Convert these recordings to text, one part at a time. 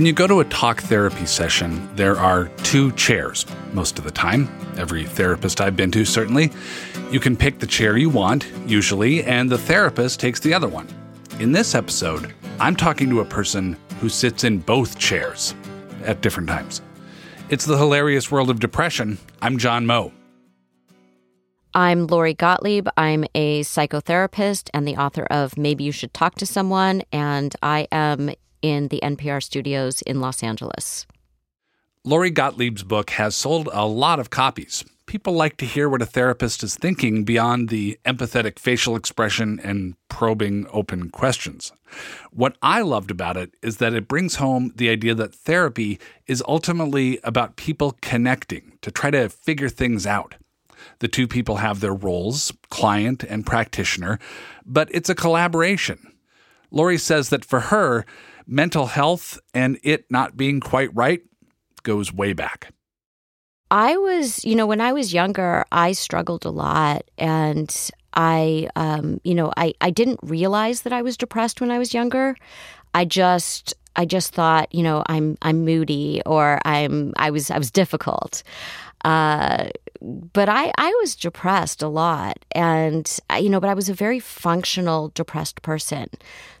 When you go to a talk therapy session, there are two chairs most of the time. Every therapist I've been to, certainly. You can pick the chair you want, usually, and the therapist takes the other one. In this episode, I'm talking to a person who sits in both chairs at different times. It's the hilarious world of depression. I'm John Moe. I'm Lori Gottlieb. I'm a psychotherapist and the author of Maybe You Should Talk to Someone, and I am in the NPR studios in Los Angeles. Lori Gottlieb's book has sold a lot of copies. People like to hear what a therapist is thinking beyond the empathetic facial expression and probing open questions. What I loved about it is that it brings home the idea that therapy is ultimately about people connecting to try to figure things out. The two people have their roles, client and practitioner, but it's a collaboration. Lori says that for her, mental health and it not being quite right goes way back. I was, you know, when I was younger, I struggled a lot and I, um, you know, I, I didn't realize that I was depressed when I was younger. I just, I just thought, you know, I'm, I'm moody or I'm, I was, I was difficult. Uh, but I, I was depressed a lot. And, you know, but I was a very functional, depressed person.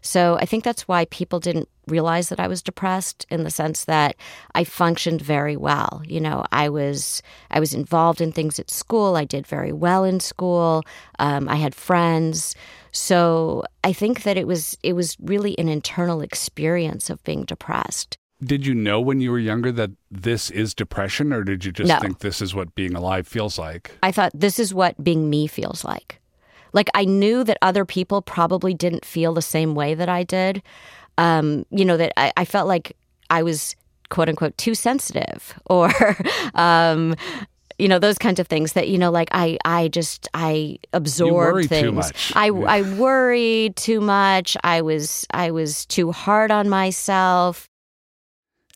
So I think that's why people didn't realize that I was depressed in the sense that I functioned very well. You know, I was I was involved in things at school. I did very well in school. Um, I had friends. So I think that it was it was really an internal experience of being depressed. Did you know when you were younger that this is depression, or did you just No. think this is what being alive feels like? I thought this is what being me feels like. Like I knew that other people probably didn't feel the same way that I did. Um, you know, that I, I felt like I was quote unquote too sensitive or um, you know, those kinds of things that, you know, like I I just I absorbed worry things. too much. I I worried too much. I was I was too hard on myself.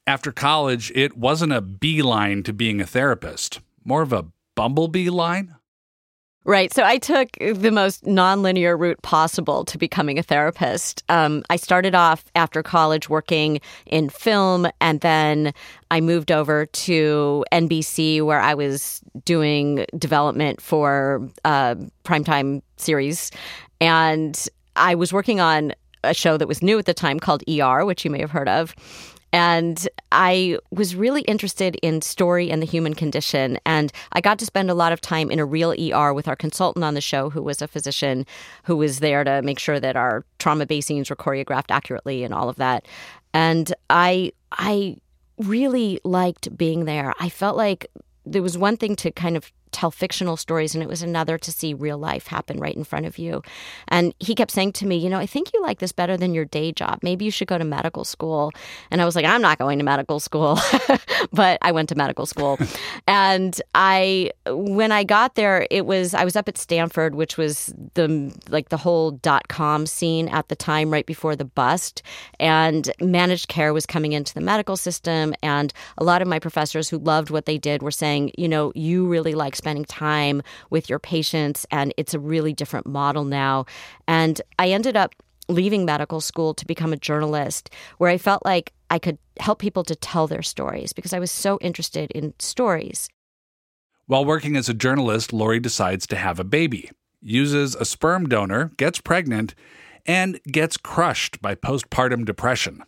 After college, it wasn't a beeline to being a therapist, more of a bumblebee line. Right. So I took the most nonlinear route possible to becoming a therapist. Um, I started off after college working in film, and then I moved over to NBC where I was doing development for uh, primetime series. And I was working on a show that was new at the time called ER, which you may have heard of. And I was really interested in story and the human condition. And I got to spend a lot of time in a real ER with our consultant on the show, who was a physician who was there to make sure that our trauma scenes were choreographed accurately and all of that. And I, I really liked being there. I felt like there was one thing to kind of tell fictional stories and it was another to see real life happen right in front of you. And he kept saying to me, you know, I think you like this better than your day job. Maybe you should go to medical school. And I was like, I'm not going to medical school. but I went to medical school. and I when I got there, it was I was up at Stanford, which was the like the whole dot com scene at the time right before the bust and managed care was coming into the medical system and a lot of my professors who loved what they did were saying, you know, you really like spending time with your patients and it's a really different model now. And I ended up leaving medical school to become a journalist where I felt like I could help people to tell their stories because I was so interested in stories. While working as a journalist, Lori decides to have a baby, uses a sperm donor, gets pregnant, and gets crushed by postpartum depression.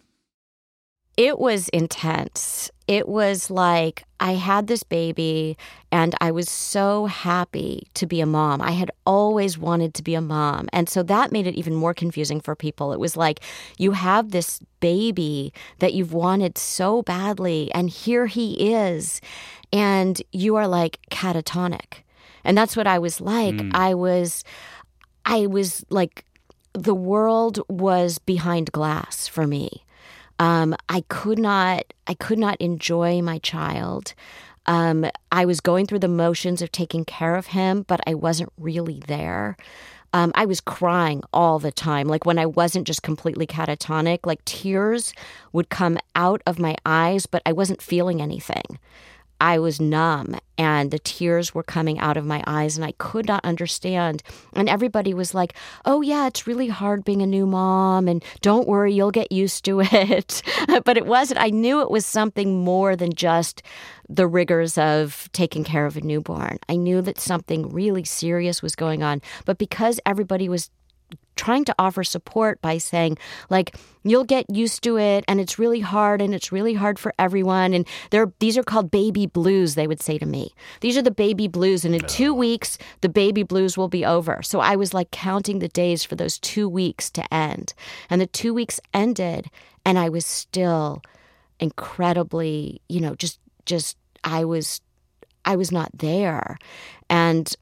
It was intense. It was like I had this baby and I was so happy to be a mom. I had always wanted to be a mom. And so that made it even more confusing for people. It was like you have this baby that you've wanted so badly, and here he is. And you are like catatonic. And that's what I was like. Hmm. I was, I was like, the world was behind glass for me. Um, I could not I could not enjoy my child. Um, I was going through the motions of taking care of him, but I wasn't really there. Um, I was crying all the time. Like when I wasn't just completely catatonic, like tears would come out of my eyes, but I wasn't feeling anything. I was numb and the tears were coming out of my eyes and I could not understand. And everybody was like, oh, yeah, it's really hard being a new mom and don't worry, you'll get used to it. but it wasn't. I knew it was something more than just the rigors of taking care of a newborn. I knew that something really serious was going on. But because everybody was trying to offer support by saying like you'll get used to it and it's really hard and it's really hard for everyone and there these are called baby blues they would say to me. These are the baby blues and in 2 weeks the baby blues will be over. So i was like counting the days for those 2 weeks to end. And the 2 weeks ended and i was still incredibly you know just just i was i was not there. And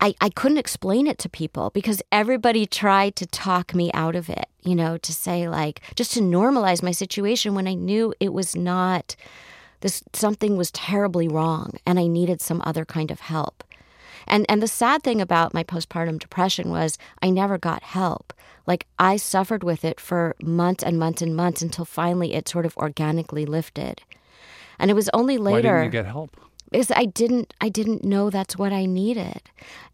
I, I couldn't explain it to people because everybody tried to talk me out of it, you know, to say like just to normalize my situation when I knew it was not this something was terribly wrong and I needed some other kind of help. And and the sad thing about my postpartum depression was I never got help. Like I suffered with it for months and months and months until finally it sort of organically lifted. And it was only later Why didn't you get help? Because I didn't I didn't know that's what I needed.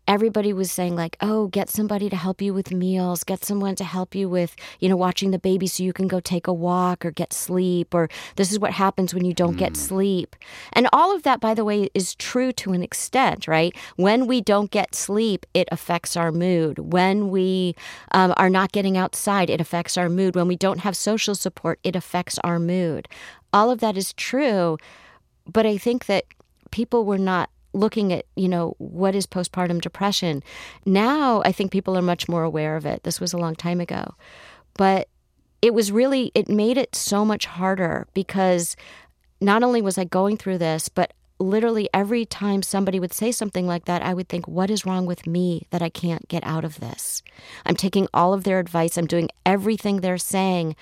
Everybody was saying like, "Oh, get somebody to help you with meals, get someone to help you with, you know, watching the baby so you can go take a walk or get sleep or this is what happens when you don't mm. get sleep." And all of that by the way is true to an extent, right? When we don't get sleep, it affects our mood. When we um, are not getting outside, it affects our mood. When we don't have social support, it affects our mood. All of that is true, but I think that people were not looking at, you know, what is postpartum depression. Now I think people are much more aware of it. This was a long time ago. But it was really, it made it so much harder because not only was I going through this, but literally every time somebody would say something like that, I would think, what is wrong with me that I can't get out of this? I'm taking all of their advice, I'm doing everything they're saying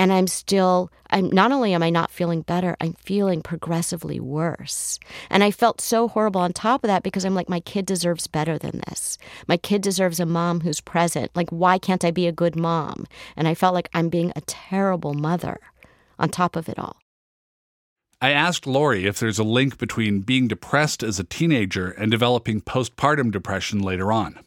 and I'm still I'm not only am I not feeling better, I'm feeling progressively worse. And I felt so horrible on top of that because I'm like my kid deserves better than this. My kid deserves a mom who's present. Like why can't I be a good mom? And I felt like I'm being a terrible mother on top of it all. I asked Lori if there's a link between being depressed as a teenager and developing postpartum depression later on.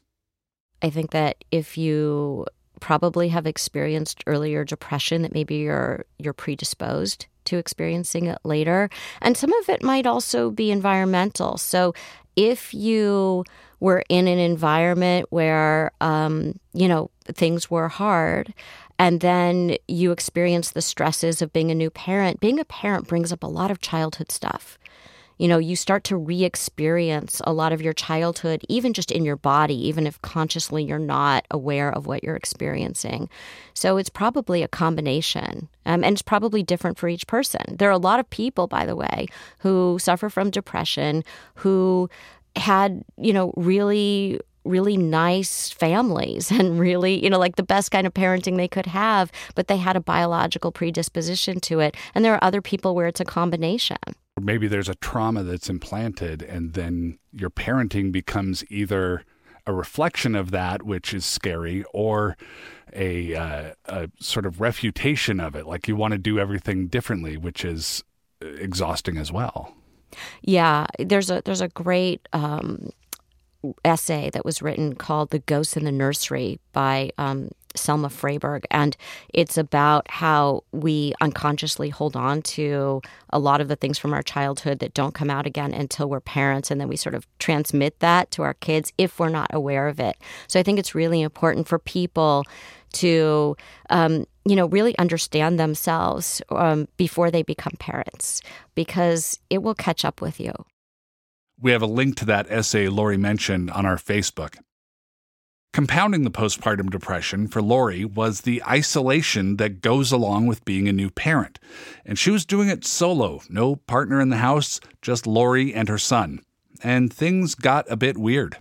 I think that if you probably have experienced earlier depression that maybe you're you're predisposed to experiencing it later. And some of it might also be environmental. So if you were in an environment where um, you know things were hard and then you experience the stresses of being a new parent being a parent brings up a lot of childhood stuff you know, you start to re experience a lot of your childhood, even just in your body, even if consciously you're not aware of what you're experiencing. So it's probably a combination. Um, and it's probably different for each person. There are a lot of people, by the way, who suffer from depression who had, you know, really really nice families and really, you know, like the best kind of parenting they could have, but they had a biological predisposition to it. And there are other people where it's a combination maybe there's a trauma that's implanted and then your parenting becomes either a reflection of that which is scary or a, uh, a sort of refutation of it. Like you want to do everything differently which is exhausting as well. Yeah there's a there's a great um, essay that was written called The Ghosts in the Nursery by um, Selma Fraiberg. And it's about how we unconsciously hold on to a lot of the things from our childhood that don't come out again until we're parents. And then we sort of transmit that to our kids if we're not aware of it. So I think it's really important for people to, um, you know, really understand themselves um, before they become parents because it will catch up with you. We have a link to that essay Lori mentioned on our Facebook. Compounding the postpartum depression for Lori was the isolation that goes along with being a new parent. And she was doing it solo, no partner in the house, just Lori and her son. And things got a bit weird.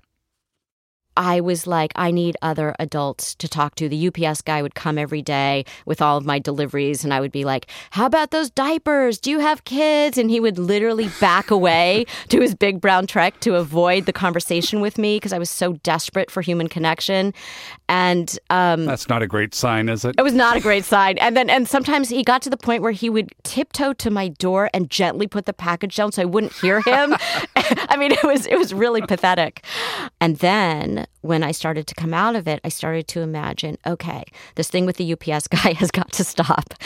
I was like, I need other adults to talk to. The UPS guy would come every day with all of my deliveries, and I would be like, How about those diapers? Do you have kids? And he would literally back away to his big brown truck to avoid the conversation with me because I was so desperate for human connection. And um, that's not a great sign, is it? It was not a great sign. And then, and sometimes he got to the point where he would tiptoe to my door and gently put the package down so I wouldn't hear him. I mean, it was it was really pathetic. And then when I started to come out of it, I started to imagine, okay, this thing with the UPS guy has got to stop.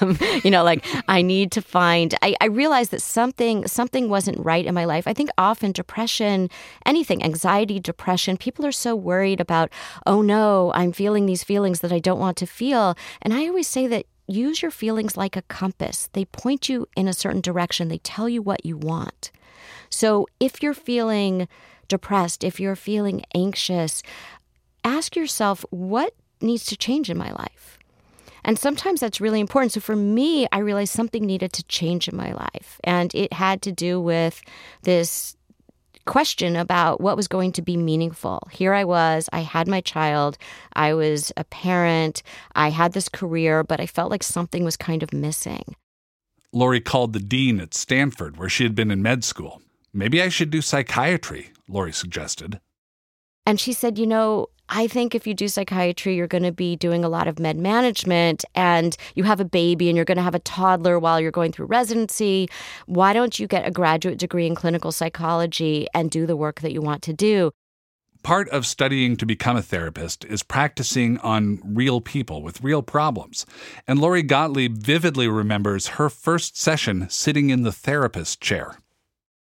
Um, you know, like I need to find. I, I realized that something something wasn't right in my life. I think often depression, anything, anxiety, depression, people are so worried about, oh no, I'm feeling these feelings that I don't want to feel. And I always say that use your feelings like a compass. They point you in a certain direction. They tell you what you want. So if you're feeling depressed, if you're feeling anxious, ask yourself what needs to change in my life. And sometimes that's really important. So for me, I realized something needed to change in my life. And it had to do with this question about what was going to be meaningful. Here I was, I had my child, I was a parent, I had this career, but I felt like something was kind of missing. Lori called the dean at Stanford, where she had been in med school. Maybe I should do psychiatry, Lori suggested. And she said, You know, I think if you do psychiatry, you're going to be doing a lot of med management and you have a baby and you're going to have a toddler while you're going through residency. Why don't you get a graduate degree in clinical psychology and do the work that you want to do? Part of studying to become a therapist is practicing on real people with real problems. And Lori Gottlieb vividly remembers her first session sitting in the therapist chair.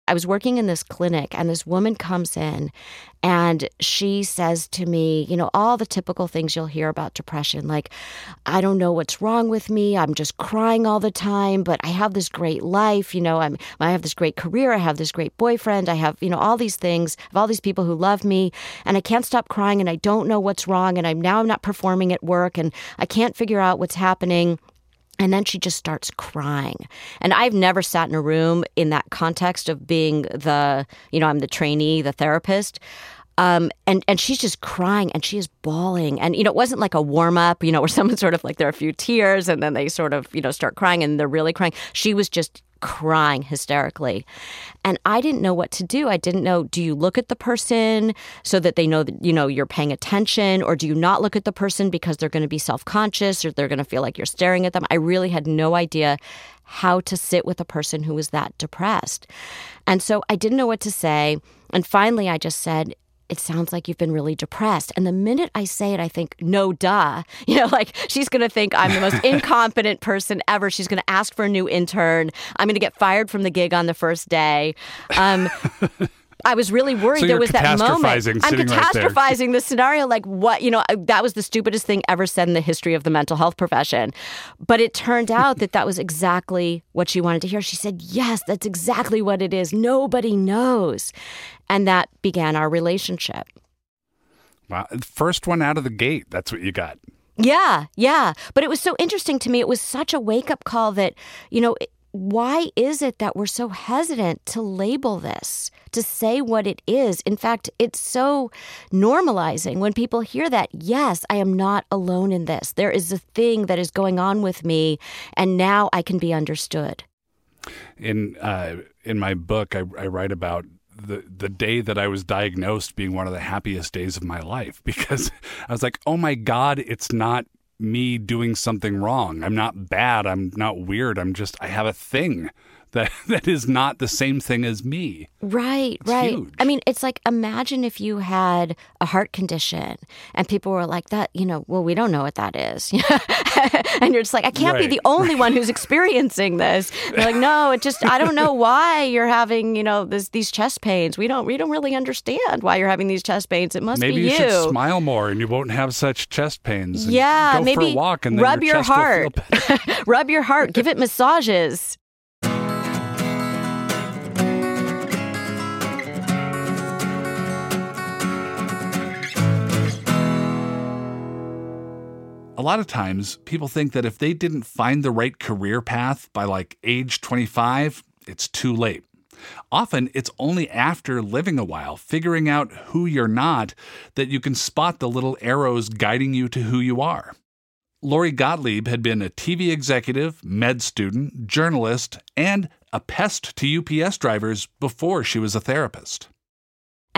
I was working in this clinic, and this woman comes in and she says to me, you know, all the typical things you'll hear about depression, like, I don't know what's wrong with me. I'm just crying all the time, but I have this great life. You know, I'm, I have this great career. I have this great boyfriend. I have, you know, all these things, have all these people who love me, and I can't stop crying, and I don't know what's wrong. And I'm now I'm not performing at work, and I can't figure out what's happening. And then she just starts crying. And I've never sat in a room in that context of being the, you know, I'm the trainee, the therapist. Um, and and she's just crying and she is bawling and you know it wasn't like a warm up you know where someone sort of like there are a few tears and then they sort of you know start crying and they're really crying she was just crying hysterically. And I didn't know what to do. I didn't know do you look at the person so that they know that you know you're paying attention or do you not look at the person because they're going to be self-conscious or they're going to feel like you're staring at them? I really had no idea how to sit with a person who was that depressed. And so I didn't know what to say. And finally I just said, it sounds like you've been really depressed. And the minute I say it, I think, no, duh. You know, like she's going to think I'm the most incompetent person ever. She's going to ask for a new intern. I'm going to get fired from the gig on the first day. Um, I was really worried so there was that moment. I'm catastrophizing right the scenario like what, you know, that was the stupidest thing ever said in the history of the mental health profession. But it turned out that that was exactly what she wanted to hear. She said, "Yes, that's exactly what it is. Nobody knows." And that began our relationship. Wow, first one out of the gate. That's what you got. Yeah, yeah. But it was so interesting to me. It was such a wake up call that, you know, why is it that we're so hesitant to label this, to say what it is? In fact, it's so normalizing when people hear that. Yes, I am not alone in this. There is a thing that is going on with me, and now I can be understood. In uh, in my book, I, I write about the the day that I was diagnosed being one of the happiest days of my life because I was like, oh my god, it's not me doing something wrong. I'm not bad. I'm not weird. I'm just, I have a thing that that is not the same thing as me. Right, it's right. Huge. I mean, it's like imagine if you had a heart condition and people were like that, you know, well, we don't know what that is. and you're just like, I can't right, be the only right. one who's experiencing this. They're like, no, it just I don't know why you're having, you know, this these chest pains. We don't we don't really understand why you're having these chest pains. It must maybe be you. you. should smile more and you won't have such chest pains. yeah, go maybe for a walk and rub your, your heart. rub your heart. Give it massages. A lot of times people think that if they didn't find the right career path by like age 25, it's too late. Often it's only after living a while, figuring out who you're not, that you can spot the little arrows guiding you to who you are. Lori Gottlieb had been a TV executive, med student, journalist, and a pest to UPS drivers before she was a therapist.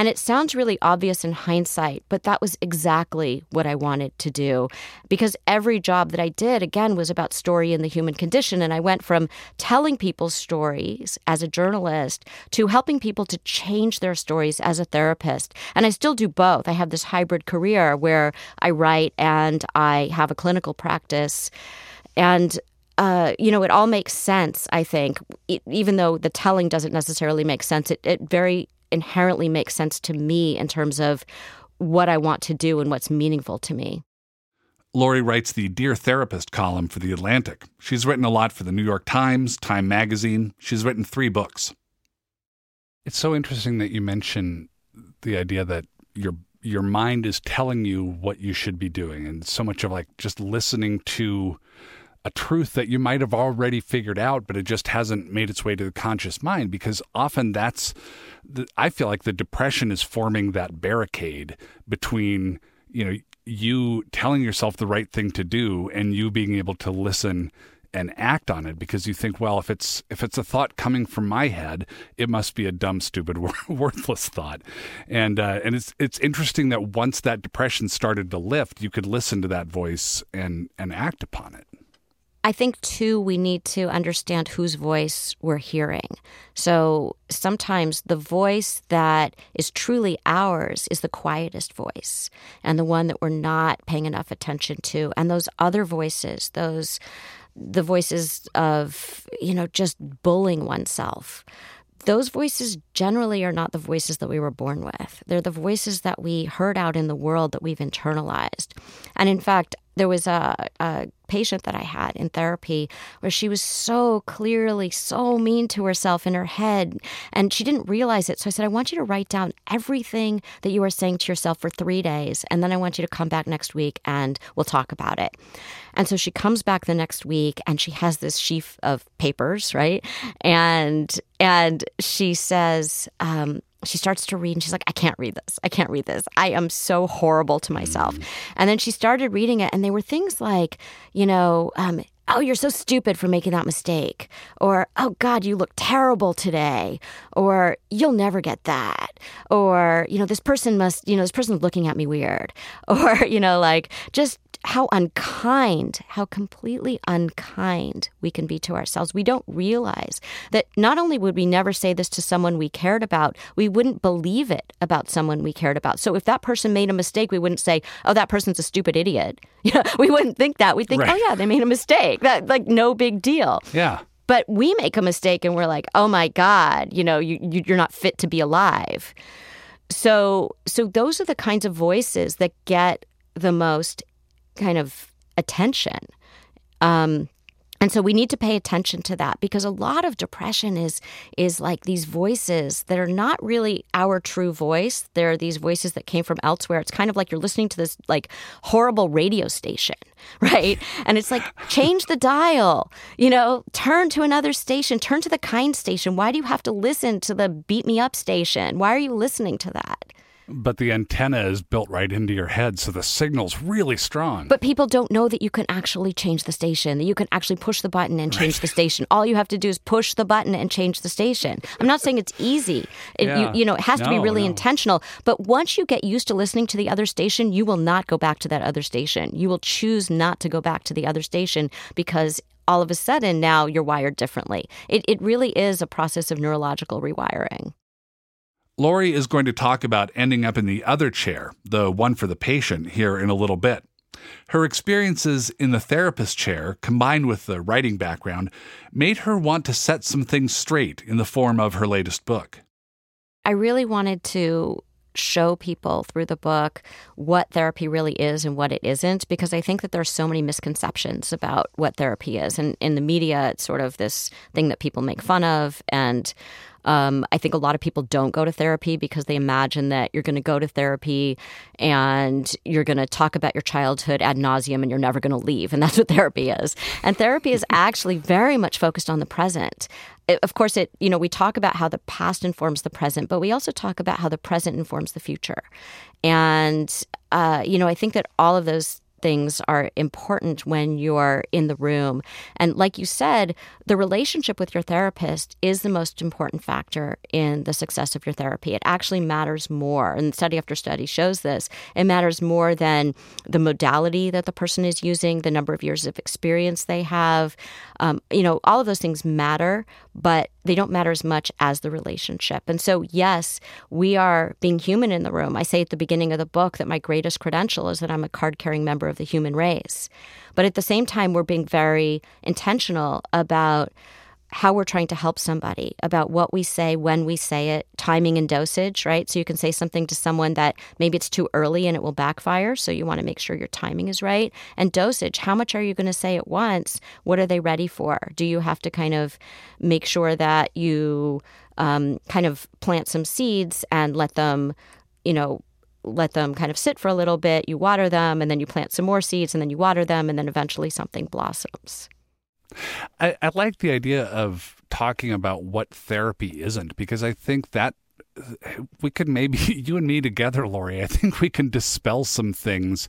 And it sounds really obvious in hindsight, but that was exactly what I wanted to do. Because every job that I did, again, was about story and the human condition. And I went from telling people's stories as a journalist to helping people to change their stories as a therapist. And I still do both. I have this hybrid career where I write and I have a clinical practice. And uh, you know, it all makes sense, I think, even though the telling doesn't necessarily make sense. It, it very inherently makes sense to me in terms of what I want to do and what's meaningful to me. Lori writes the Dear Therapist column for The Atlantic. She's written a lot for the New York Times, Time Magazine. She's written three books. It's so interesting that you mention the idea that your your mind is telling you what you should be doing and so much of like just listening to a truth that you might have already figured out, but it just hasn't made its way to the conscious mind because often that's, the, I feel like the depression is forming that barricade between, you know, you telling yourself the right thing to do and you being able to listen and act on it because you think well if it's if it's a thought coming from my head it must be a dumb stupid worthless thought. And uh, and it's it's interesting that once that depression started to lift you could listen to that voice and and act upon it I think, too, we need to understand whose voice we're hearing. So sometimes the voice that is truly ours is the quietest voice and the one that we're not paying enough attention to. And those other voices, those the voices of, you know, just bullying oneself those voices generally are not the voices that we were born with. They're the voices that we heard out in the world that we've internalized. And in fact, there was a, a patient that I had in therapy where she was so clearly so mean to herself in her head and she didn't realize it. So I said, I want you to write down everything that you are saying to yourself for three days. And then I want you to come back next week and we'll talk about it. And so she comes back the next week and she has this sheaf of papers, right? And and she says, um, she starts to read and she's like, I can't read this. I can't read this. I am so horrible to myself. Mm. And then she started reading it, and they were things like, you know, um, oh, you're so stupid for making that mistake. Or, oh, God, you look terrible today. Or, you'll never get that. Or, you know, this person must, you know, this person's looking at me weird. Or, you know, like just how unkind, how completely unkind we can be to ourselves. We don't realize that not only would we never say this to someone we cared about, we wouldn't believe it about someone we cared about. So if that person made a mistake, we wouldn't say, "Oh, that person's a stupid idiot." We wouldn't think that. We'd think, oh, right. "Oh yeah, they made a mistake." That like no big deal. Yeah. But we make a mistake and we're like, "Oh my god, you know, you, you you're not fit to be alive." So so those are the kinds of voices that get the most kind of attention. Um, and so we need to pay attention to that because a lot of depression is is like these voices that are not really our true voice. There are these voices that came from elsewhere. It's kind of like you're listening to this like horrible radio station, right? And it's like change the dial, you know, turn to another station, turn to the kind station. Why do you have to listen to the beat me up station? Why are you listening to that? But the antenna is built right into your head, so the signal's really strong. But people don't know that you can actually change the station, that you can actually push the button and change right. the station. All you have to do is push the button and change the station. I'm not saying it's easy. It, yeah. you, you, know, it has no, to be really no. intentional. But once you get used to listening to the other station, you will not go back to that other station. You will choose not to go back to the other station because all of a sudden now you're wired differently. It, it really is a process of neurological rewiring. Lori is going to talk about ending up in the other chair, the one for the patient, here in a little bit. Her experiences in the therapist chair, combined with the writing background, made her want to set some things straight in the form of her latest book. I really wanted to show people through the book what therapy really is and what it isn't because I think that there's so many misconceptions about what therapy is and in the media it's sort of this thing that people make fun of and Um, I think a lot of people don't go to therapy because they imagine that you're going to go to therapy and you're going to talk about your childhood ad nauseum and you're never going to leave. And that's what therapy is. And therapy is actually very much focused on the present. It, of course, it, you know, we talk about how the past informs the present, but we also talk about how the present informs the future. And, uh, you know, I think that all of those things are important when you're in the room. And like you said, the relationship with your therapist is the most important factor in the success of your therapy. It actually matters more, and study after study shows this. It matters more than the modality that the person is using, the number of years of experience they have. Um, you know, all of those things matter, but they don't matter as much as the relationship. And so, yes, we are being human in the room. I say at the beginning of the book that my greatest credential is that I'm a card carrying member of the human race. But at the same time, we're being very intentional about how we're trying to help somebody, about what we say, when we say it, timing and dosage, right? So you can say something to someone that maybe it's too early and it will backfire. So you want to make sure your timing is right. And dosage, how much are you going to say at once? What are they ready for? Do you have to kind of make sure that you um, kind of plant some seeds and let them, you know, let them kind of sit for a little bit, you water them, and then you plant some more seeds, and then you water them, and then eventually something blossoms. I, I like the idea of talking about what therapy isn't because I think that we could maybe you and me together, Lori. I think we can dispel some things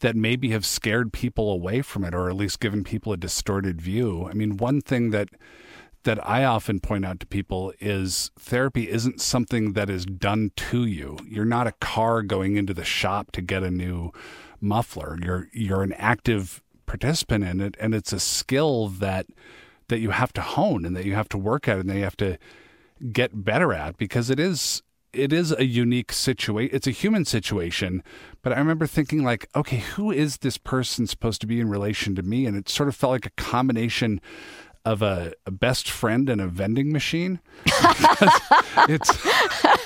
that maybe have scared people away from it, or at least given people a distorted view. I mean, one thing that that I often point out to people is therapy isn't something that is done to you. You're not a car going into the shop to get a new muffler. You're you're an active participant in it and it's a skill that that you have to hone and that you have to work at and that you have to get better at because it is it is a unique situation. It's a human situation, but I remember thinking like, okay, who is this person supposed to be in relation to me? And it sort of felt like a combination of a, a, best friend and a vending machine. it's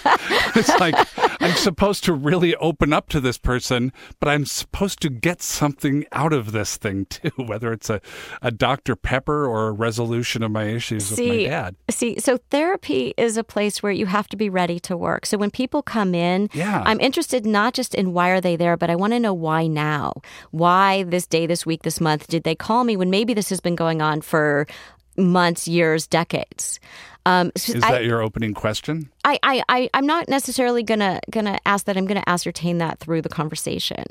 it's like I'm supposed to really open up to this person, but I'm supposed to get something out of this thing too, whether it's a, a Dr. Pepper or a resolution of my issues see, with my dad. See, so therapy is a place where you have to be ready to work. So when people come in, yeah. I'm interested not just in why are they there, but I want to know why now. Why this day, this week, this month did they call me when maybe this has been going on for months, years, decades. Um, so Is that I, your opening question? I, I, I, I'm not necessarily gonna gonna ask that. I'm gonna ascertain that through the conversation.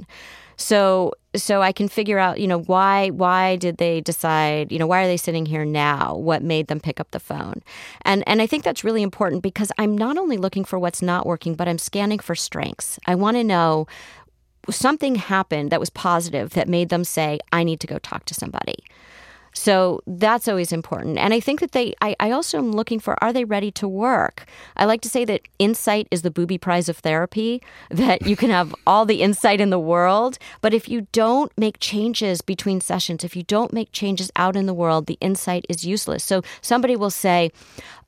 So so I can figure out, you know, why why did they decide, you know, why are they sitting here now? What made them pick up the phone? And and I think that's really important because I'm not only looking for what's not working, but I'm scanning for strengths. I want to know something happened that was positive that made them say, I need to go talk to somebody. So that's always important. And I think that they, I, I, also am looking for are they ready to work? I like to say that insight is the booby prize of therapy, that you can have all the insight in the world, but if you don't make changes between sessions, if you don't make changes out in the world, the insight is useless. So somebody will say,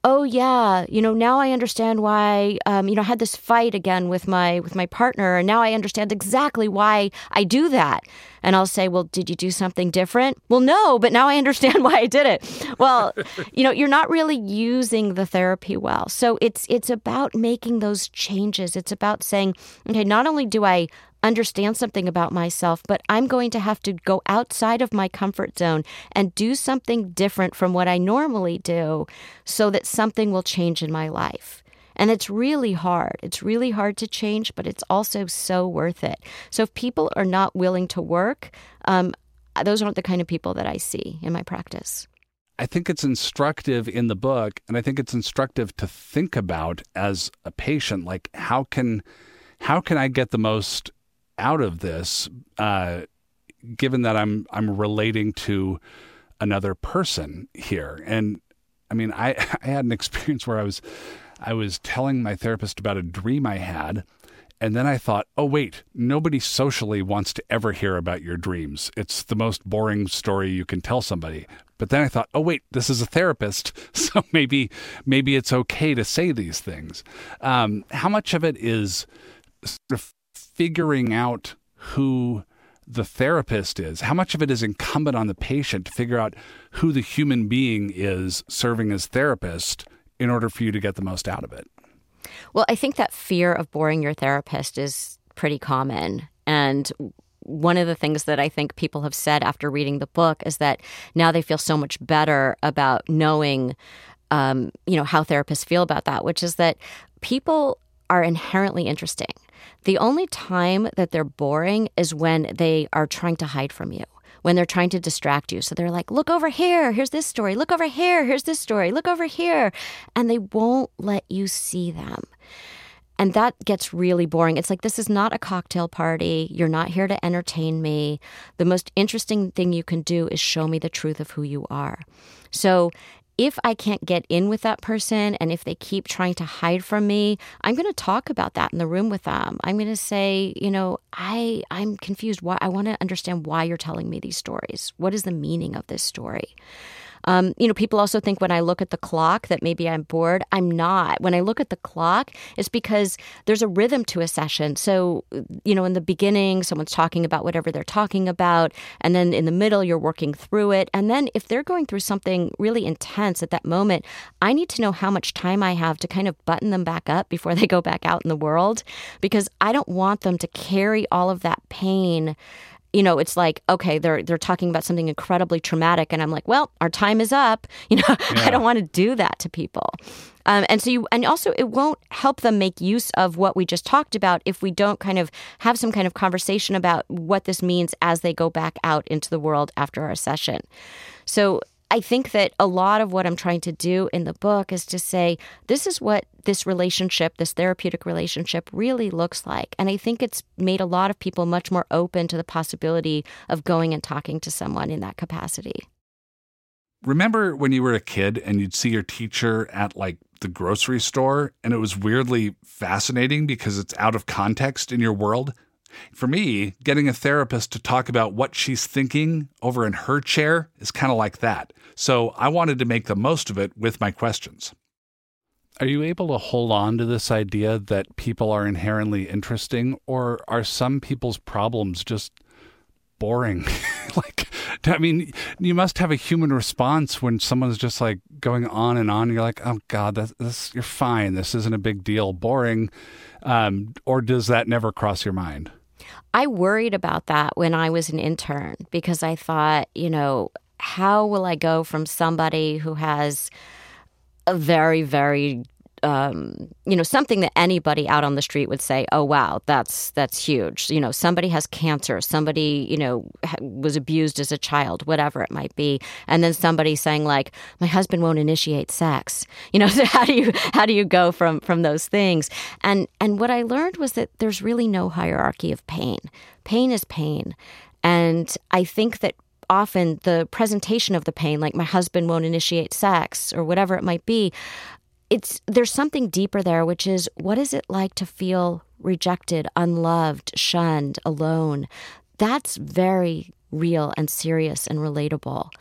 oh yeah. You know now i understand why um, you know i had this fight again with my with my partner and now i understand exactly why i do that. And i'll say well did you do something different? Well no but now i understand why i did it. Well you know you're not really using the therapy well. So it's it's about making those changes. It's about saying okay not only do i understand something about myself, but I'm going to have to go outside of my comfort zone and do something different from what I normally do so that something will change in my life. And it's really hard. It's really hard to change, but it's also so worth it. So if people are not willing to work, um, those aren't the kind of people that I see in my practice. I think it's instructive in the book, and I think it's instructive to think about as a patient, like how can how can I get the most out of this, uh, given that I'm I'm relating to another person here. And I mean, I, I had an experience where I was I was telling my therapist about a dream I had. And then I thought, oh, wait, nobody socially wants to ever hear about your dreams. It's the most boring story you can tell somebody. But then I thought, oh, wait, this is a therapist. So maybe, maybe it's okay to say these things. Um, how much of it is sort of figuring out who the therapist is? How much of it is incumbent on the patient to figure out who the human being is serving as therapist in order for you to get the most out of it? Well, I think that fear of boring your therapist is pretty common. And one of the things that I think people have said after reading the book is that now they feel so much better about knowing, um, you know, how therapists feel about that, which is that people are inherently interesting. The only time that they're boring is when they are trying to hide from you when they're trying to distract you. So they're like, look over here, here's this story, look over here, here's this story, look over here. And they won't let you see them. And that gets really boring. It's like, this is not a cocktail party. You're not here to entertain me. The most interesting thing you can do is show me the truth of who you are. So if I can't get in with that person and if they keep trying to hide from me, I'm going to talk about that in the room with them. I'm going to say, you know, I I'm confused. Why I want to understand why you're telling me these stories. What is the meaning of this story? Um, you know, people also think when I look at the clock that maybe I'm bored. I'm not. When I look at the clock, it's because there's a rhythm to a session. So, you know, in the beginning, someone's talking about whatever they're talking about. And then in the middle, you're working through it. And then if they're going through something really intense at that moment, I need to know how much time I have to kind of button them back up before they go back out in the world because I don't want them to carry all of that pain you know, it's like, okay, they're they're talking about something incredibly traumatic, and I'm like, well, our time is up. You know, yeah. I don't want to do that to people. Um, and so you, and also it won't help them make use of what we just talked about if we don't kind of have some kind of conversation about what this means as they go back out into the world after our session. So I think that a lot of what I'm trying to do in the book is to say, this is what this relationship, this therapeutic relationship, really looks like. And I think it's made a lot of people much more open to the possibility of going and talking to someone in that capacity. Remember when you were a kid and you'd see your teacher at like the grocery store and it was weirdly fascinating because it's out of context in your world? For me, getting a therapist to talk about what she's thinking over in her chair is kind of like that. So I wanted to make the most of it with my questions. Are you able to hold on to this idea that people are inherently interesting, or are some people's problems just boring? like, I mean, you must have a human response when someone's just like going on and on. And you're like, oh God, that's, you're fine. This isn't a big deal. Boring. Um, or does that never cross your mind? I worried about that when I was an intern because I thought, you know, how will I go from somebody who has a very, very um, you know something that anybody out on the street would say oh wow that's that's huge. You know somebody has cancer somebody you know was abused as a child whatever it might be and then somebody saying like my husband won't initiate sex. You know so how do you how do you go from from those things? And and what i learned was that there's really no hierarchy of pain. Pain is pain. And i think that often the presentation of the pain, like my husband won't initiate sex or whatever it might be, it's there's something deeper there, which is what is it like to feel rejected, unloved, shunned, alone? That's very real and serious and relatable.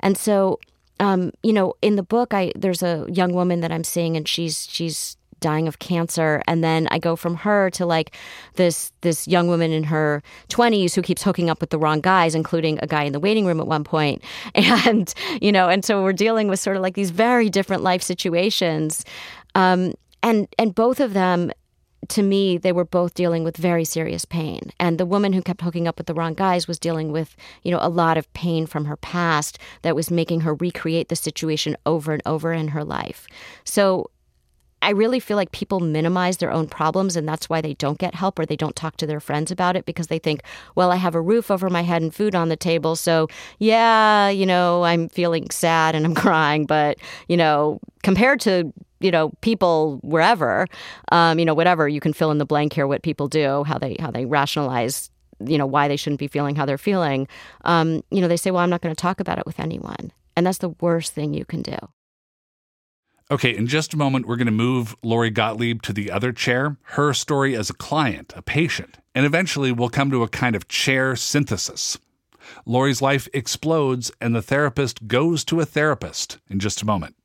And so um, you know, in the book, I there's a young woman that I'm seeing, and she's she's dying of cancer and then i go from her to like this this young woman in her 20s who keeps hooking up with the wrong guys including a guy in the waiting room at one point and you know and so we're dealing with sort of like these very different life situations um, and and both of them to me, they were both dealing with very serious pain. And the woman who kept hooking up with the wrong guys was dealing with, you know, a lot of pain from her past that was making her recreate the situation over and over in her life. So I really feel like people minimize their own problems and that's why they don't get help or they don't talk to their friends about it because they think, well, I have a roof over my head and food on the table. So, yeah, you know, I'm feeling sad and I'm crying. But, you know, compared to, you know, people wherever, um, you know, whatever, you can fill in the blank here what people do, how they how they rationalize you know why they shouldn't be feeling how they're feeling um, you know they say well i'm not going to talk about it with anyone and that's the worst thing you can do Okay, in just a moment, we're going to move Lori Gottlieb to the other chair, her story as a client, a patient, and eventually we'll come to a kind of chair synthesis. Lori's life explodes, and the therapist goes to a therapist in just a moment.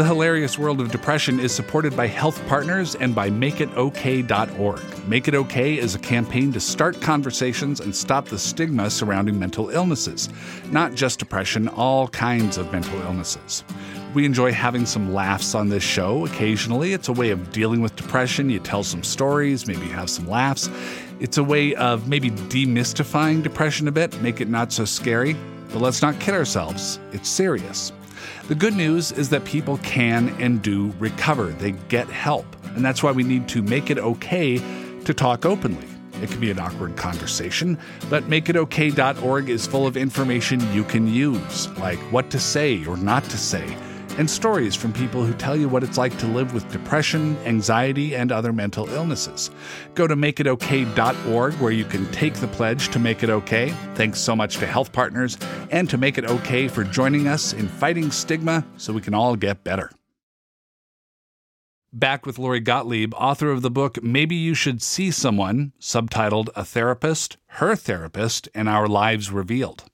The Hilarious World of Depression is supported by Health Partners and by MakeItOK.org. Make It OK is a campaign to start conversations and stop the stigma surrounding mental illnesses. Not just depression, all kinds of mental illnesses. We enjoy having some laughs on this show occasionally. It's a way of dealing with depression. You tell some stories, maybe have some laughs. It's a way of maybe demystifying depression a bit, make it not so scary. But let's not kid ourselves, it's serious. The good news is that people can and do recover. They get help. And that's why we need to make it okay to talk openly. It can be an awkward conversation, but makeitok.org is full of information you can use, like what to say or not to say and stories from people who tell you what it's like to live with depression, anxiety, and other mental illnesses. Go to makeitok.org where you can take the pledge to make it okay. Thanks so much to Health Partners and to Make It Okay for joining us in fighting stigma so we can all get better. Back with Lori Gottlieb, author of the book Maybe You Should See Someone, subtitled A Therapist, Her Therapist, and Our Lives Revealed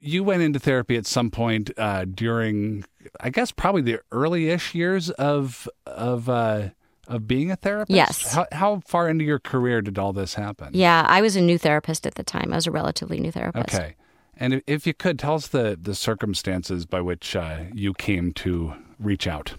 you went into therapy at some point uh, during, I guess, probably the early-ish years of of uh, of being a therapist. Yes. How, how, far into your career did all this happen? Yeah, I was a new therapist at the time. I was a relatively new therapist. Okay, and if you could tell us the the circumstances by which uh, you came to reach out.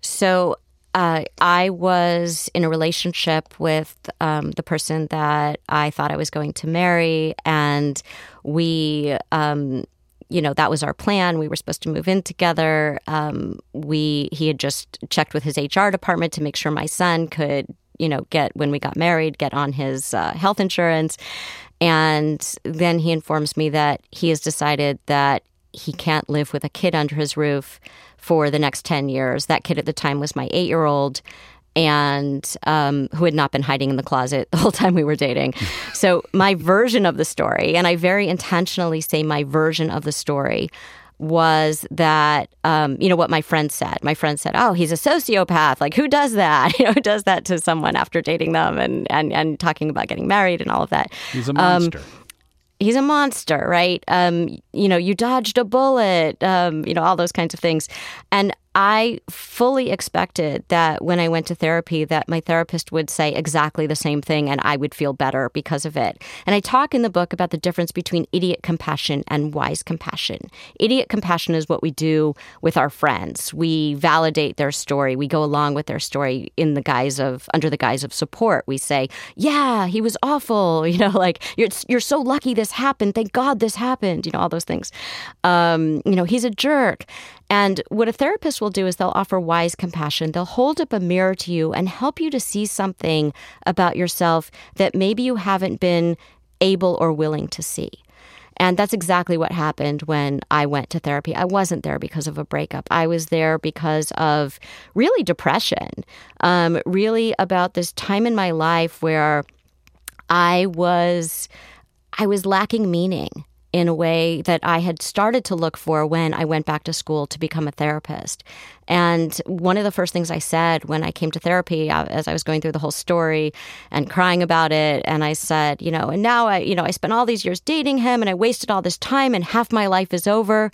So uh, I was in a relationship with um, the person that I thought I was going to marry, and we, um, you know, that was our plan. We were supposed to move in together. Um, we he had just checked with his HR department to make sure my son could, you know, get when we got married, get on his uh, health insurance, and then he informs me that he has decided that he can't live with a kid under his roof for the next 10 years. That kid at the time was my eight year old and um, who had not been hiding in the closet the whole time we were dating. So, my version of the story, and I very intentionally say my version of the story, was that um, you know what my friend said. My friend said, "Oh, he's a sociopath. Like who does that? You know, who does that to someone after dating them and and and talking about getting married and all of that." He's a monster. Um, he's a monster, right? Um, you know, you dodged a bullet, um, you know, all those kinds of things. And I fully expected that when I went to therapy that my therapist would say exactly the same thing and I would feel better because of it. And I talk in the book about the difference between idiot compassion and wise compassion. Idiot compassion is what we do with our friends. We validate their story. We go along with their story in the guise of under the guise of support. We say, "Yeah, he was awful." You know, like you're you're so lucky this happened. Thank God this happened. You know, all those things. Um, you know, he's a jerk. And what a therapist will do is they'll offer wise compassion. They'll hold up a mirror to you and help you to see something about yourself that maybe you haven't been able or willing to see. And that's exactly what happened when I went to therapy. I wasn't there because of a breakup. I was there because of really depression, um, really about this time in my life where I was I was lacking meaning in a way that I had started to look for when I went back to school to become a therapist. And one of the first things I said when I came to therapy, uh, as I was going through the whole story and crying about it, and I said, you know, and now I, you know, I spent all these years dating him and I wasted all this time and half my life is over.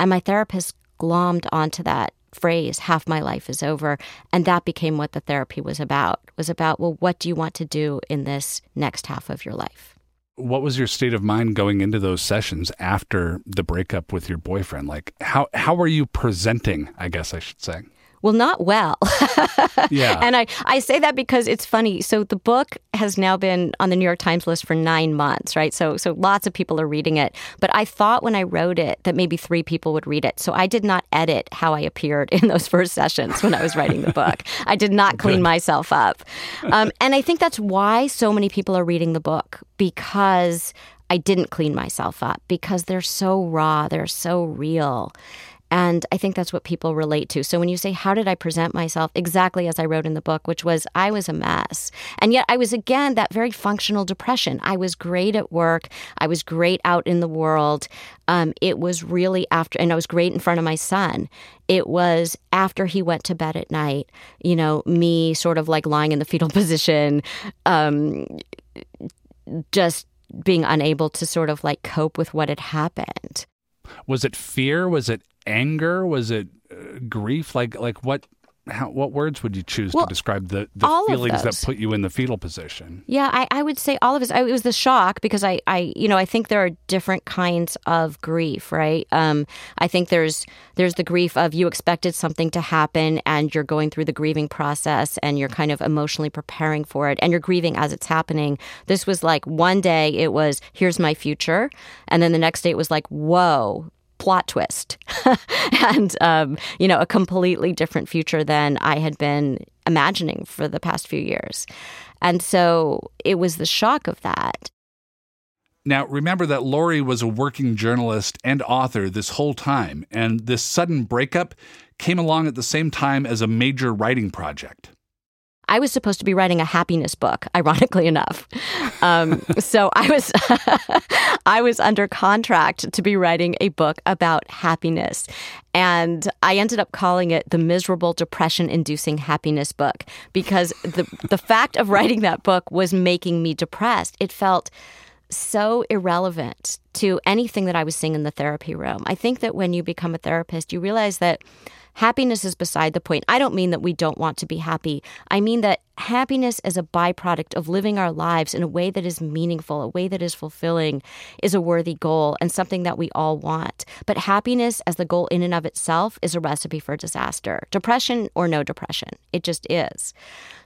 And my therapist glommed onto that phrase half my life is over and that became what the therapy was about was about well what do you want to do in this next half of your life what was your state of mind going into those sessions after the breakup with your boyfriend? Like how how were you presenting, I guess I should say? Well, not well. yeah. And I, I say that because it's funny. So the book has now been on the New York Times list for nine months, right? So so lots of people are reading it. But I thought when I wrote it that maybe three people would read it. So I did not edit how I appeared in those first sessions when I was writing the book. I did not clean myself up. Um, and I think that's why so many people are reading the book because I didn't clean myself up because they're so raw, they're so real. And I think that's what people relate to. So when you say, How did I present myself? Exactly as I wrote in the book, which was, I was a mess. And yet I was, again, that very functional depression. I was great at work, I was great out in the world. Um, it was really after, and I was great in front of my son. It was after he went to bed at night, you know, me sort of like lying in the fetal position, um, just being unable to sort of like cope with what had happened. Was it fear? Was it anger? Was it uh, grief? Like like what how, what words would you choose Well, to describe the, the feelings that put you in the fetal position? Yeah, I, I would say all of it. I- It was the shock because I, I, you know, I think there are different kinds of grief, right? Um, I think there's there's the grief of you expected something to happen and you're going through the grieving process and you're kind of emotionally preparing for it and you're grieving as it's happening. This was like one day it was here's my future, and then the next day it was like whoa plot twist and um, you know a completely different future than i had been imagining for the past few years and so it was the shock of that Now, remember that Lori was a working journalist and author this whole time, and this sudden breakup came along at the same time as a major writing project. I was supposed to be writing a happiness book, ironically enough. Um, so I was, I was under contract to be writing a book about happiness, and I ended up calling it the miserable depression-inducing happiness book because the the fact of writing that book was making me depressed. It felt so irrelevant to anything that I was seeing in the therapy room. I think that when you become a therapist, you realize that happiness is beside the point. I don't mean that we don't want to be happy. I mean that happiness as a byproduct of living our lives in a way that is meaningful, a way that is fulfilling, is a worthy goal and something that we all want. But happiness as the goal in and of itself is a recipe for disaster. Depression or no depression, it just is.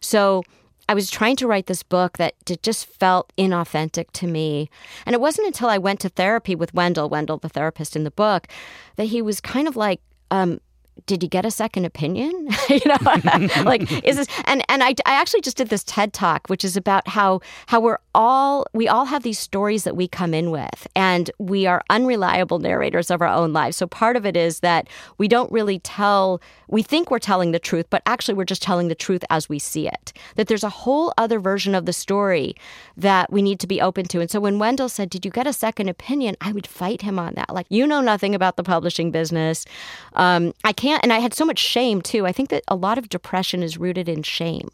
So, I was trying to write this book that just felt inauthentic to me. And it wasn't until I went to therapy with Wendell, Wendell, the therapist in the book, that he was kind of like, um, did you get a second opinion? you know, like is this and and I, I actually just did this TED talk, which is about how how we're all we all have these stories that we come in with, and we are unreliable narrators of our own lives. So part of it is that we don't really tell. We think we're telling the truth, but actually we're just telling the truth as we see it. That there's a whole other version of the story that we need to be open to. And so when Wendell said, "Did you get a second opinion?" I would fight him on that. Like you know nothing about the publishing business. Um, I can't, and I had so much shame too. I think that a lot of depression is rooted in shame.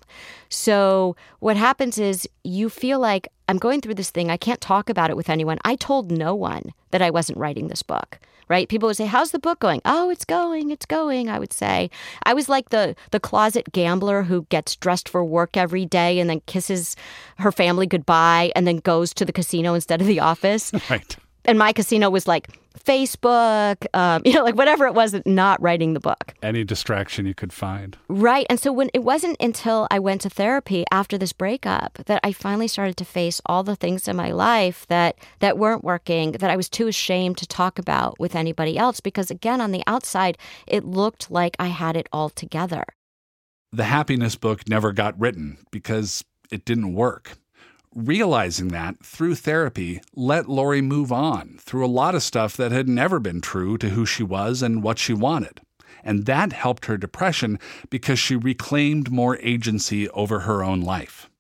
So what happens is you feel like I'm going through this thing. I can't talk about it with anyone. I told no one that I wasn't writing this book. Right? People would say, "How's the book going?" "Oh, it's going. It's going." I would say. I was like the the closet gambler who gets dressed for work every day and then kisses her family goodbye and then goes to the casino instead of the office Right. And my casino was like Facebook, um, you know, like whatever it was, not writing the book. Any distraction you could find. Right. And so when it wasn't until I went to therapy after this breakup that I finally started to face all the things in my life that that weren't working, that I was too ashamed to talk about with anybody else because again on the outside it looked like I had it all together. The happiness book never got written because it didn't work. Realizing that through therapy let Lori move on through a lot of stuff that had never been true to who she was and what she wanted. And that helped her depression because she reclaimed more agency over her own life.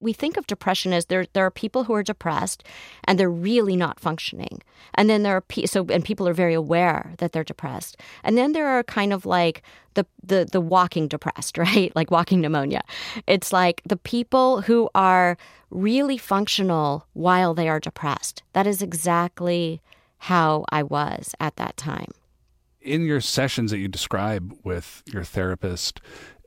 We think of depression as there there are people who are depressed and they're really not functioning. And then there are pe- so and people are very aware that they're depressed. And then there are kind of like the the the walking depressed right? Like walking pneumonia. It's like the people who are really functional while they are depressed. That is exactly how i was at that time. In your sessions that you describe with your therapist,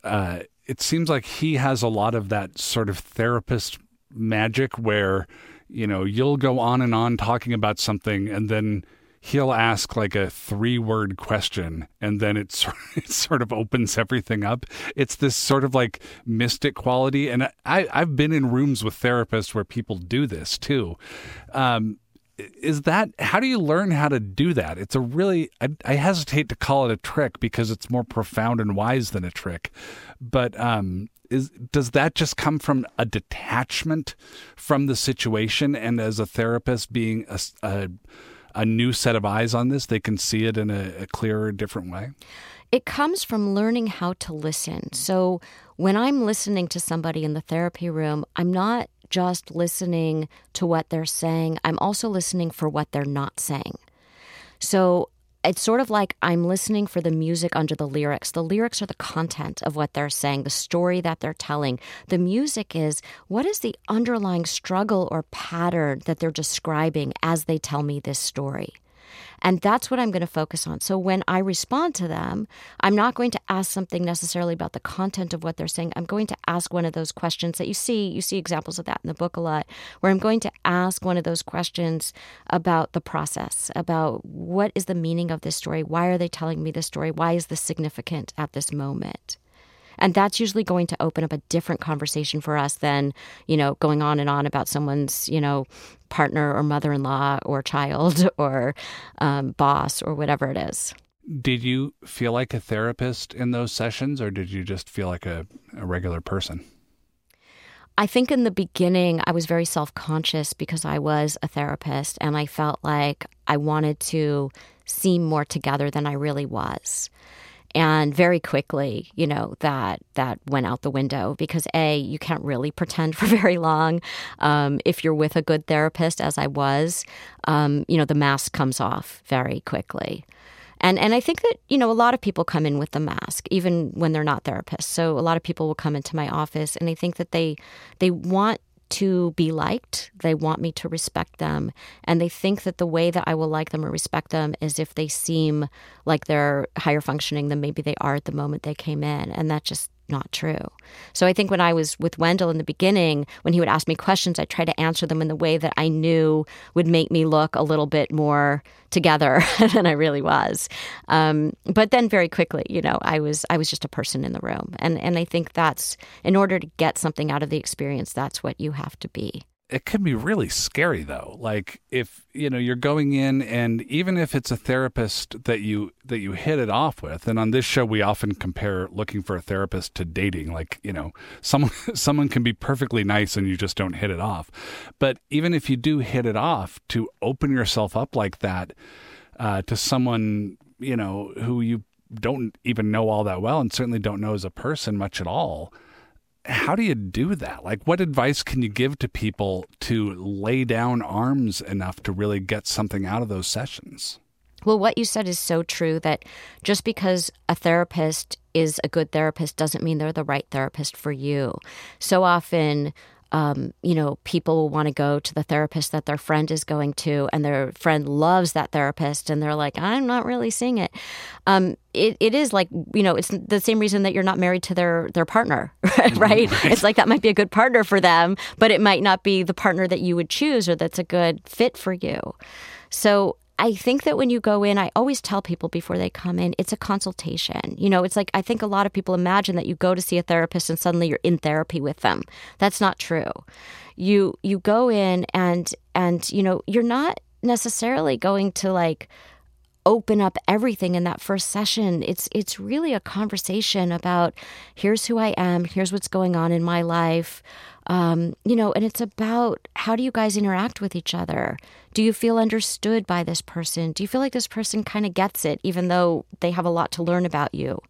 uh, it seems like he has a lot of that sort of therapist magic where, you know, you'll go on and on talking about something and then he'll ask like a three word question and then it sort, it sort of opens everything up. It's this sort of like mystic quality. And I, I've been in rooms with therapists where people do this too. Um, is that how do you learn how to do that? It's a really I, I, hesitate to call it a trick because it's more profound and wise than a trick but um is does that just come from a detachment from the situation? And as a therapist being a, a, a new set of eyes on this they can see it in a, a clearer different way? It comes from learning how to listen. So when i'm listening to somebody in the therapy room i'm not just listening to what they're saying, I'm also listening for what they're not saying. So it's sort of like I'm listening for the music under the lyrics. The lyrics are the content of what they're saying, the story that they're telling. The music is what is the underlying struggle or pattern that they're describing as they tell me this story. And that's what I'm going to focus on. So when I respond to them, I'm not going to ask something necessarily about the content of what they're saying. I'm going to ask one of those questions that you see, you see examples of that in the book a lot, where I'm going to ask one of those questions about the process, about what is the meaning of this story? Why are they telling me this story? Why is this significant at this moment? And that's usually going to open up a different conversation for us than, you know, going on and on about someone's, you know, partner or mother in law or child or um, boss or whatever it is. Did you feel like a therapist in those sessions or did you just feel like a, a regular person? I think in the beginning, I was very self conscious because I was a therapist and I felt like I wanted to seem more together than I really was and very quickly you know that that went out the window because a you can't really pretend for very long um, if you're with a good therapist as i was um, you know the mask comes off very quickly and and I think that you know a lot of people come in with the mask even when they're not therapists. So a lot of people will come into my office and I think that they they want to be liked. They want me to respect them. And they think that the way that I will like them or respect them is if they seem like they're higher functioning than maybe they are at the moment they came in. And that just not true. So I think when I was with Wendell in the beginning, when he would ask me questions, I tried to answer them in the way that I knew would make me look a little bit more together than I really was. Um, but then very quickly, you know, I was I was just a person in the room, and and I think that's in order to get something out of the experience, that's what you have to be it can be really scary though. Like if you know you're going in and even if it's a therapist that you that you hit it off with and on this show we often compare looking for a therapist to dating. Like you know someone someone can be perfectly nice and you just don't hit it off. But even if you do hit it off to open yourself up like that uh, to someone you know who you don't even know all that well and certainly don't know as a person much at all how do you do that? Like, what advice can you give to people to lay down arms enough to really get something out of those sessions? Well, what you said is so true that just because a therapist is a good therapist doesn't mean they're the right therapist for you. So often, um, you know, people will want to go to the therapist that their friend is going to, and their friend loves that therapist, and they're like, I'm not really seeing it. Um, it, it is like you know it's the same reason that you're not married to their their partner right? right it's like that might be a good partner for them but it might not be the partner that you would choose or that's a good fit for you so I think that when you go in, I always tell people before they come in, it's a consultation. You know, it's like I think a lot of people imagine that you go to see a therapist and suddenly you're in therapy with them. That's not true. You you go in and and you know, you're not necessarily going to like open up everything in that first session. It's it's really a conversation about here's who I am, here's what's going on in my life. Um, you know, and it's about how do you guys interact with each other? Do you feel understood by this person? Do you feel like this person kind of gets it, even though they have a lot to learn about you?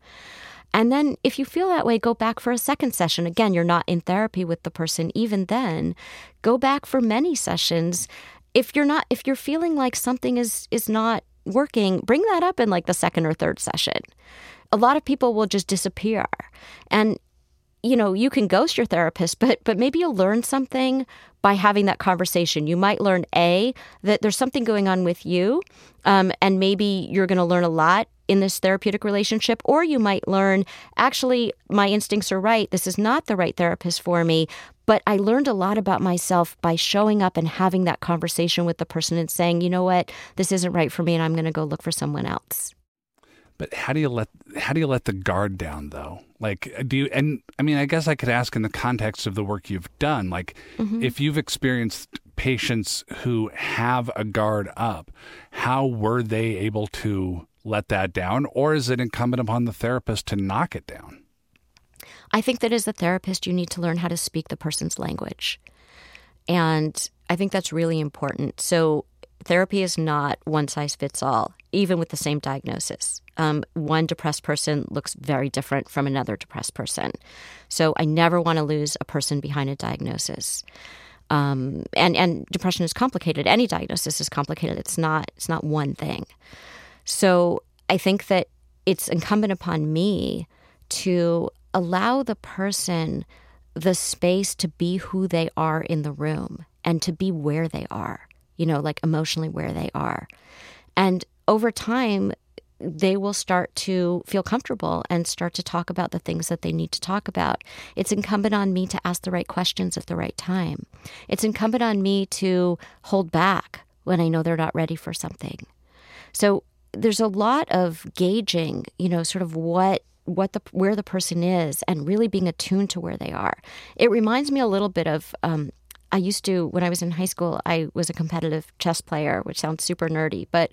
And then, if you feel that way, go back for a second session. Again, you're not in therapy with the person. Even then, go back for many sessions. If you're not, if you're feeling like something is is not working, bring that up in like the second or third session. A lot of people will just disappear. And you know, you can ghost your therapist, but but maybe you'll learn something by having that conversation. You might learn a that there's something going on with you, um, and maybe you're going to learn a lot in this therapeutic relationship, or you might learn actually my instincts are right. This is not the right therapist for me. But I learned a lot about myself by showing up and having that conversation with the person and saying, you know what, this isn't right for me, and I'm going to go look for someone else. But how do you let how do you let the guard down though? Like do you and I mean I guess I could ask in the context of the work you've done, like mm-hmm. if you've experienced patients who have a guard up, how were they able to let that down or is it incumbent upon the therapist to knock it down? I think that as a therapist you need to learn how to speak the person's language. And I think that's really important. So therapy is not one size fits all, even with the same diagnosis. Um, one depressed person looks very different from another depressed person. So I never want to lose a person behind a diagnosis. Um, and and depression is complicated. Any diagnosis is complicated. It's not it's not one thing. So I think that it's incumbent upon me to allow the person the space to be who they are in the room and to be where they are you know, like emotionally where they are. And over time, they will start to feel comfortable and start to talk about the things that they need to talk about. It's incumbent on me to ask the right questions at the right time. It's incumbent on me to hold back when I know they're not ready for something. So there's a lot of gauging, you know, sort of what what the where the person is and really being attuned to where they are. It reminds me a little bit of um, I used to, when I was in high school, I was a competitive chess player, which sounds super nerdy, but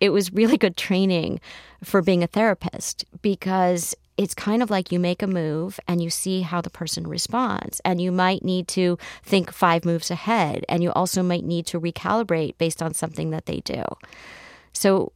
it was really good training for being a therapist because it's kind of like you make a move and you see how the person responds. And you might need to think five moves ahead. And you also might need to recalibrate based on something that they do. So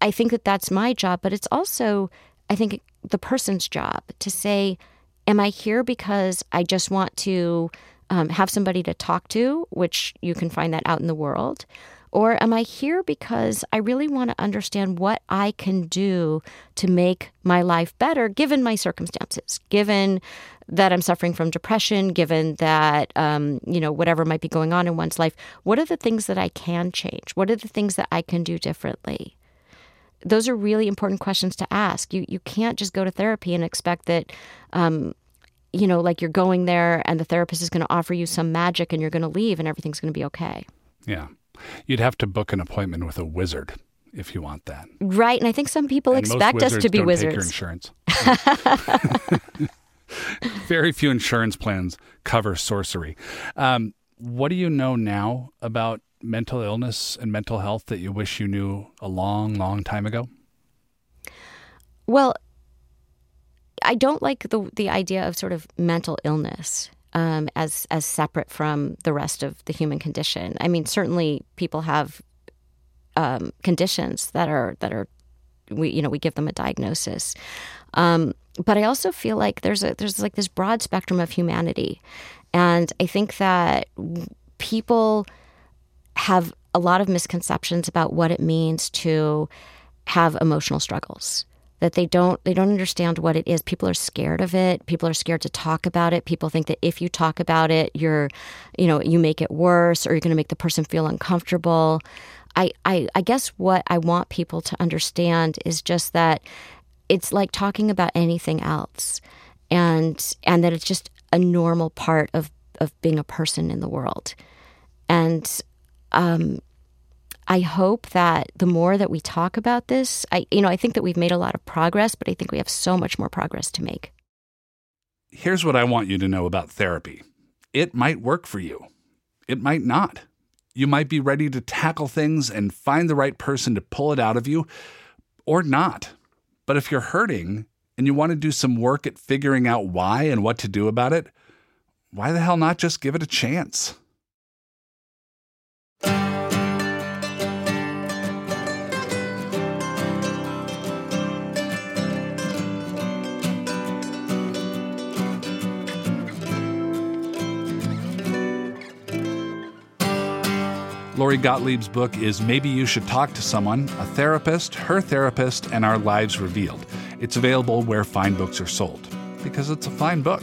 I think that that's my job, but it's also, I think, the person's job to say, Am I here because I just want to um, have somebody to talk to, which you can find that out in the world? Or am I here because I really want to understand what I can do to make my life better given my circumstances, given that I'm suffering from depression, given that, um, you know, whatever might be going on in one's life? What are the things that I can change? What are the things that I can do differently? Those are really important questions to ask. You, you can't just go to therapy and expect that um, you know, like you're going there and the therapist is going to offer you some magic and you're going to leave and everything's going to be okay. Yeah. You'd have to book an appointment with a wizard if you want that. Right. And I think some people and expect us to be don't wizards. Take your insurance. Very few insurance plans cover sorcery. Um, what do you know now about mental illness and mental health that you wish you knew a long, long time ago? Well, I don't like the the idea of sort of mental illness um, as as separate from the rest of the human condition. I mean, certainly people have um, conditions that are that are we you know we give them a diagnosis, um, but I also feel like there's a there's like this broad spectrum of humanity, and I think that people have a lot of misconceptions about what it means to have emotional struggles that they don't they don't understand what it is. People are scared of it. People are scared to talk about it. People think that if you talk about it, you're you know, you make it worse or you're going to make the person feel uncomfortable. I, I I guess what I want people to understand is just that it's like talking about anything else and and that it's just a normal part of of being a person in the world. And um, I hope that the more that we talk about this, I you know, I think that we've made a lot of progress, but I think we have so much more progress to make. Here's what I want you to know about therapy. It might work for you. It might not. You might be ready to tackle things and find the right person to pull it out of you or not. But if you're hurting and you want to do some work at figuring out why and what to do about it, why the hell not just give it a chance? Lori Gottlieb's book is Maybe You Should Talk to Someone, a therapist, her therapist, and our lives revealed. It's available where fine books are sold because it's a fine book.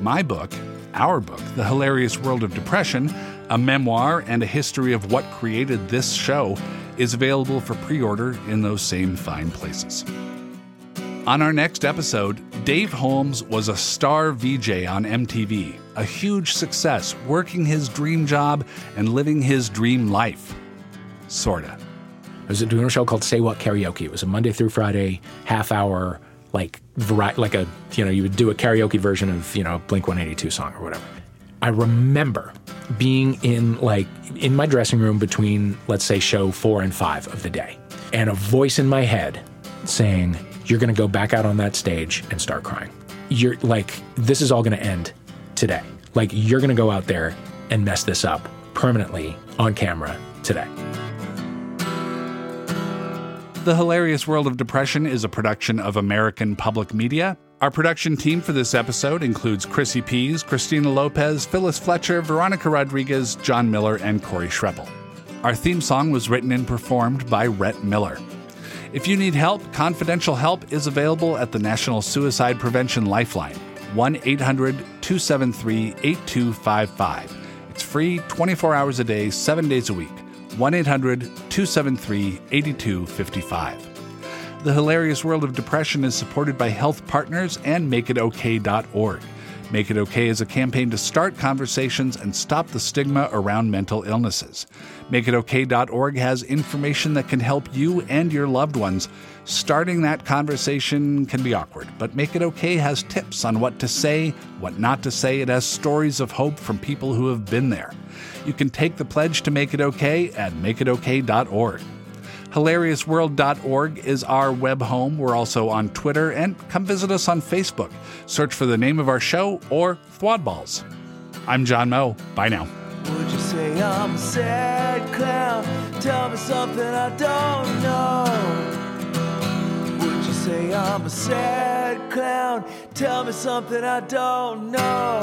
My book, our book, The Hilarious World of Depression, a memoir and a history of what created this show, is available for pre order in those same fine places. On our next episode, Dave Holmes was a star VJ on MTV, a huge success, working his dream job and living his dream life. Sorta. I was doing a show called Say What Karaoke. It was a Monday through Friday, half hour, like vari- like a you know you would do a karaoke version of you know Blink 182 song or whatever. I remember being in like in my dressing room between let's say show four and five of the day, and a voice in my head saying you're going to go back out on that stage and start crying. You're like, this is all going to end today. Like, you're going to go out there and mess this up permanently on camera today. The Hilarious World of Depression is a production of American Public Media. Our production team for this episode includes Chrissy Pease, Christina Lopez, Phyllis Fletcher, Veronica Rodriguez, John Miller, and Corey Schreppel. Our theme song was written and performed by Rhett Miller. If you need help, confidential help is available at the National Suicide Prevention Lifeline, 1 800 273 8255. It's free 24 hours a day, 7 days a week. 1 800 273 8255. The Hilarious World of Depression is supported by Health Partners and MakeItOK.org. Make It OK is a campaign to start conversations and stop the stigma around mental illnesses. MakeItOK.org has information that can help you and your loved ones. Starting that conversation can be awkward, but Make It OK has tips on what to say, what not to say. It has stories of hope from people who have been there. You can take the pledge to Make It OK at MakeItOK.org. HilariousWorld.org is our web home. We're also on Twitter, and come visit us on Facebook. Search for the name of our show or Thwadballs. I'm John Moe. Bye now. Would you say I'm a sad clown? Tell me something I don't know. Would you say I'm a sad clown? Tell me something I don't know.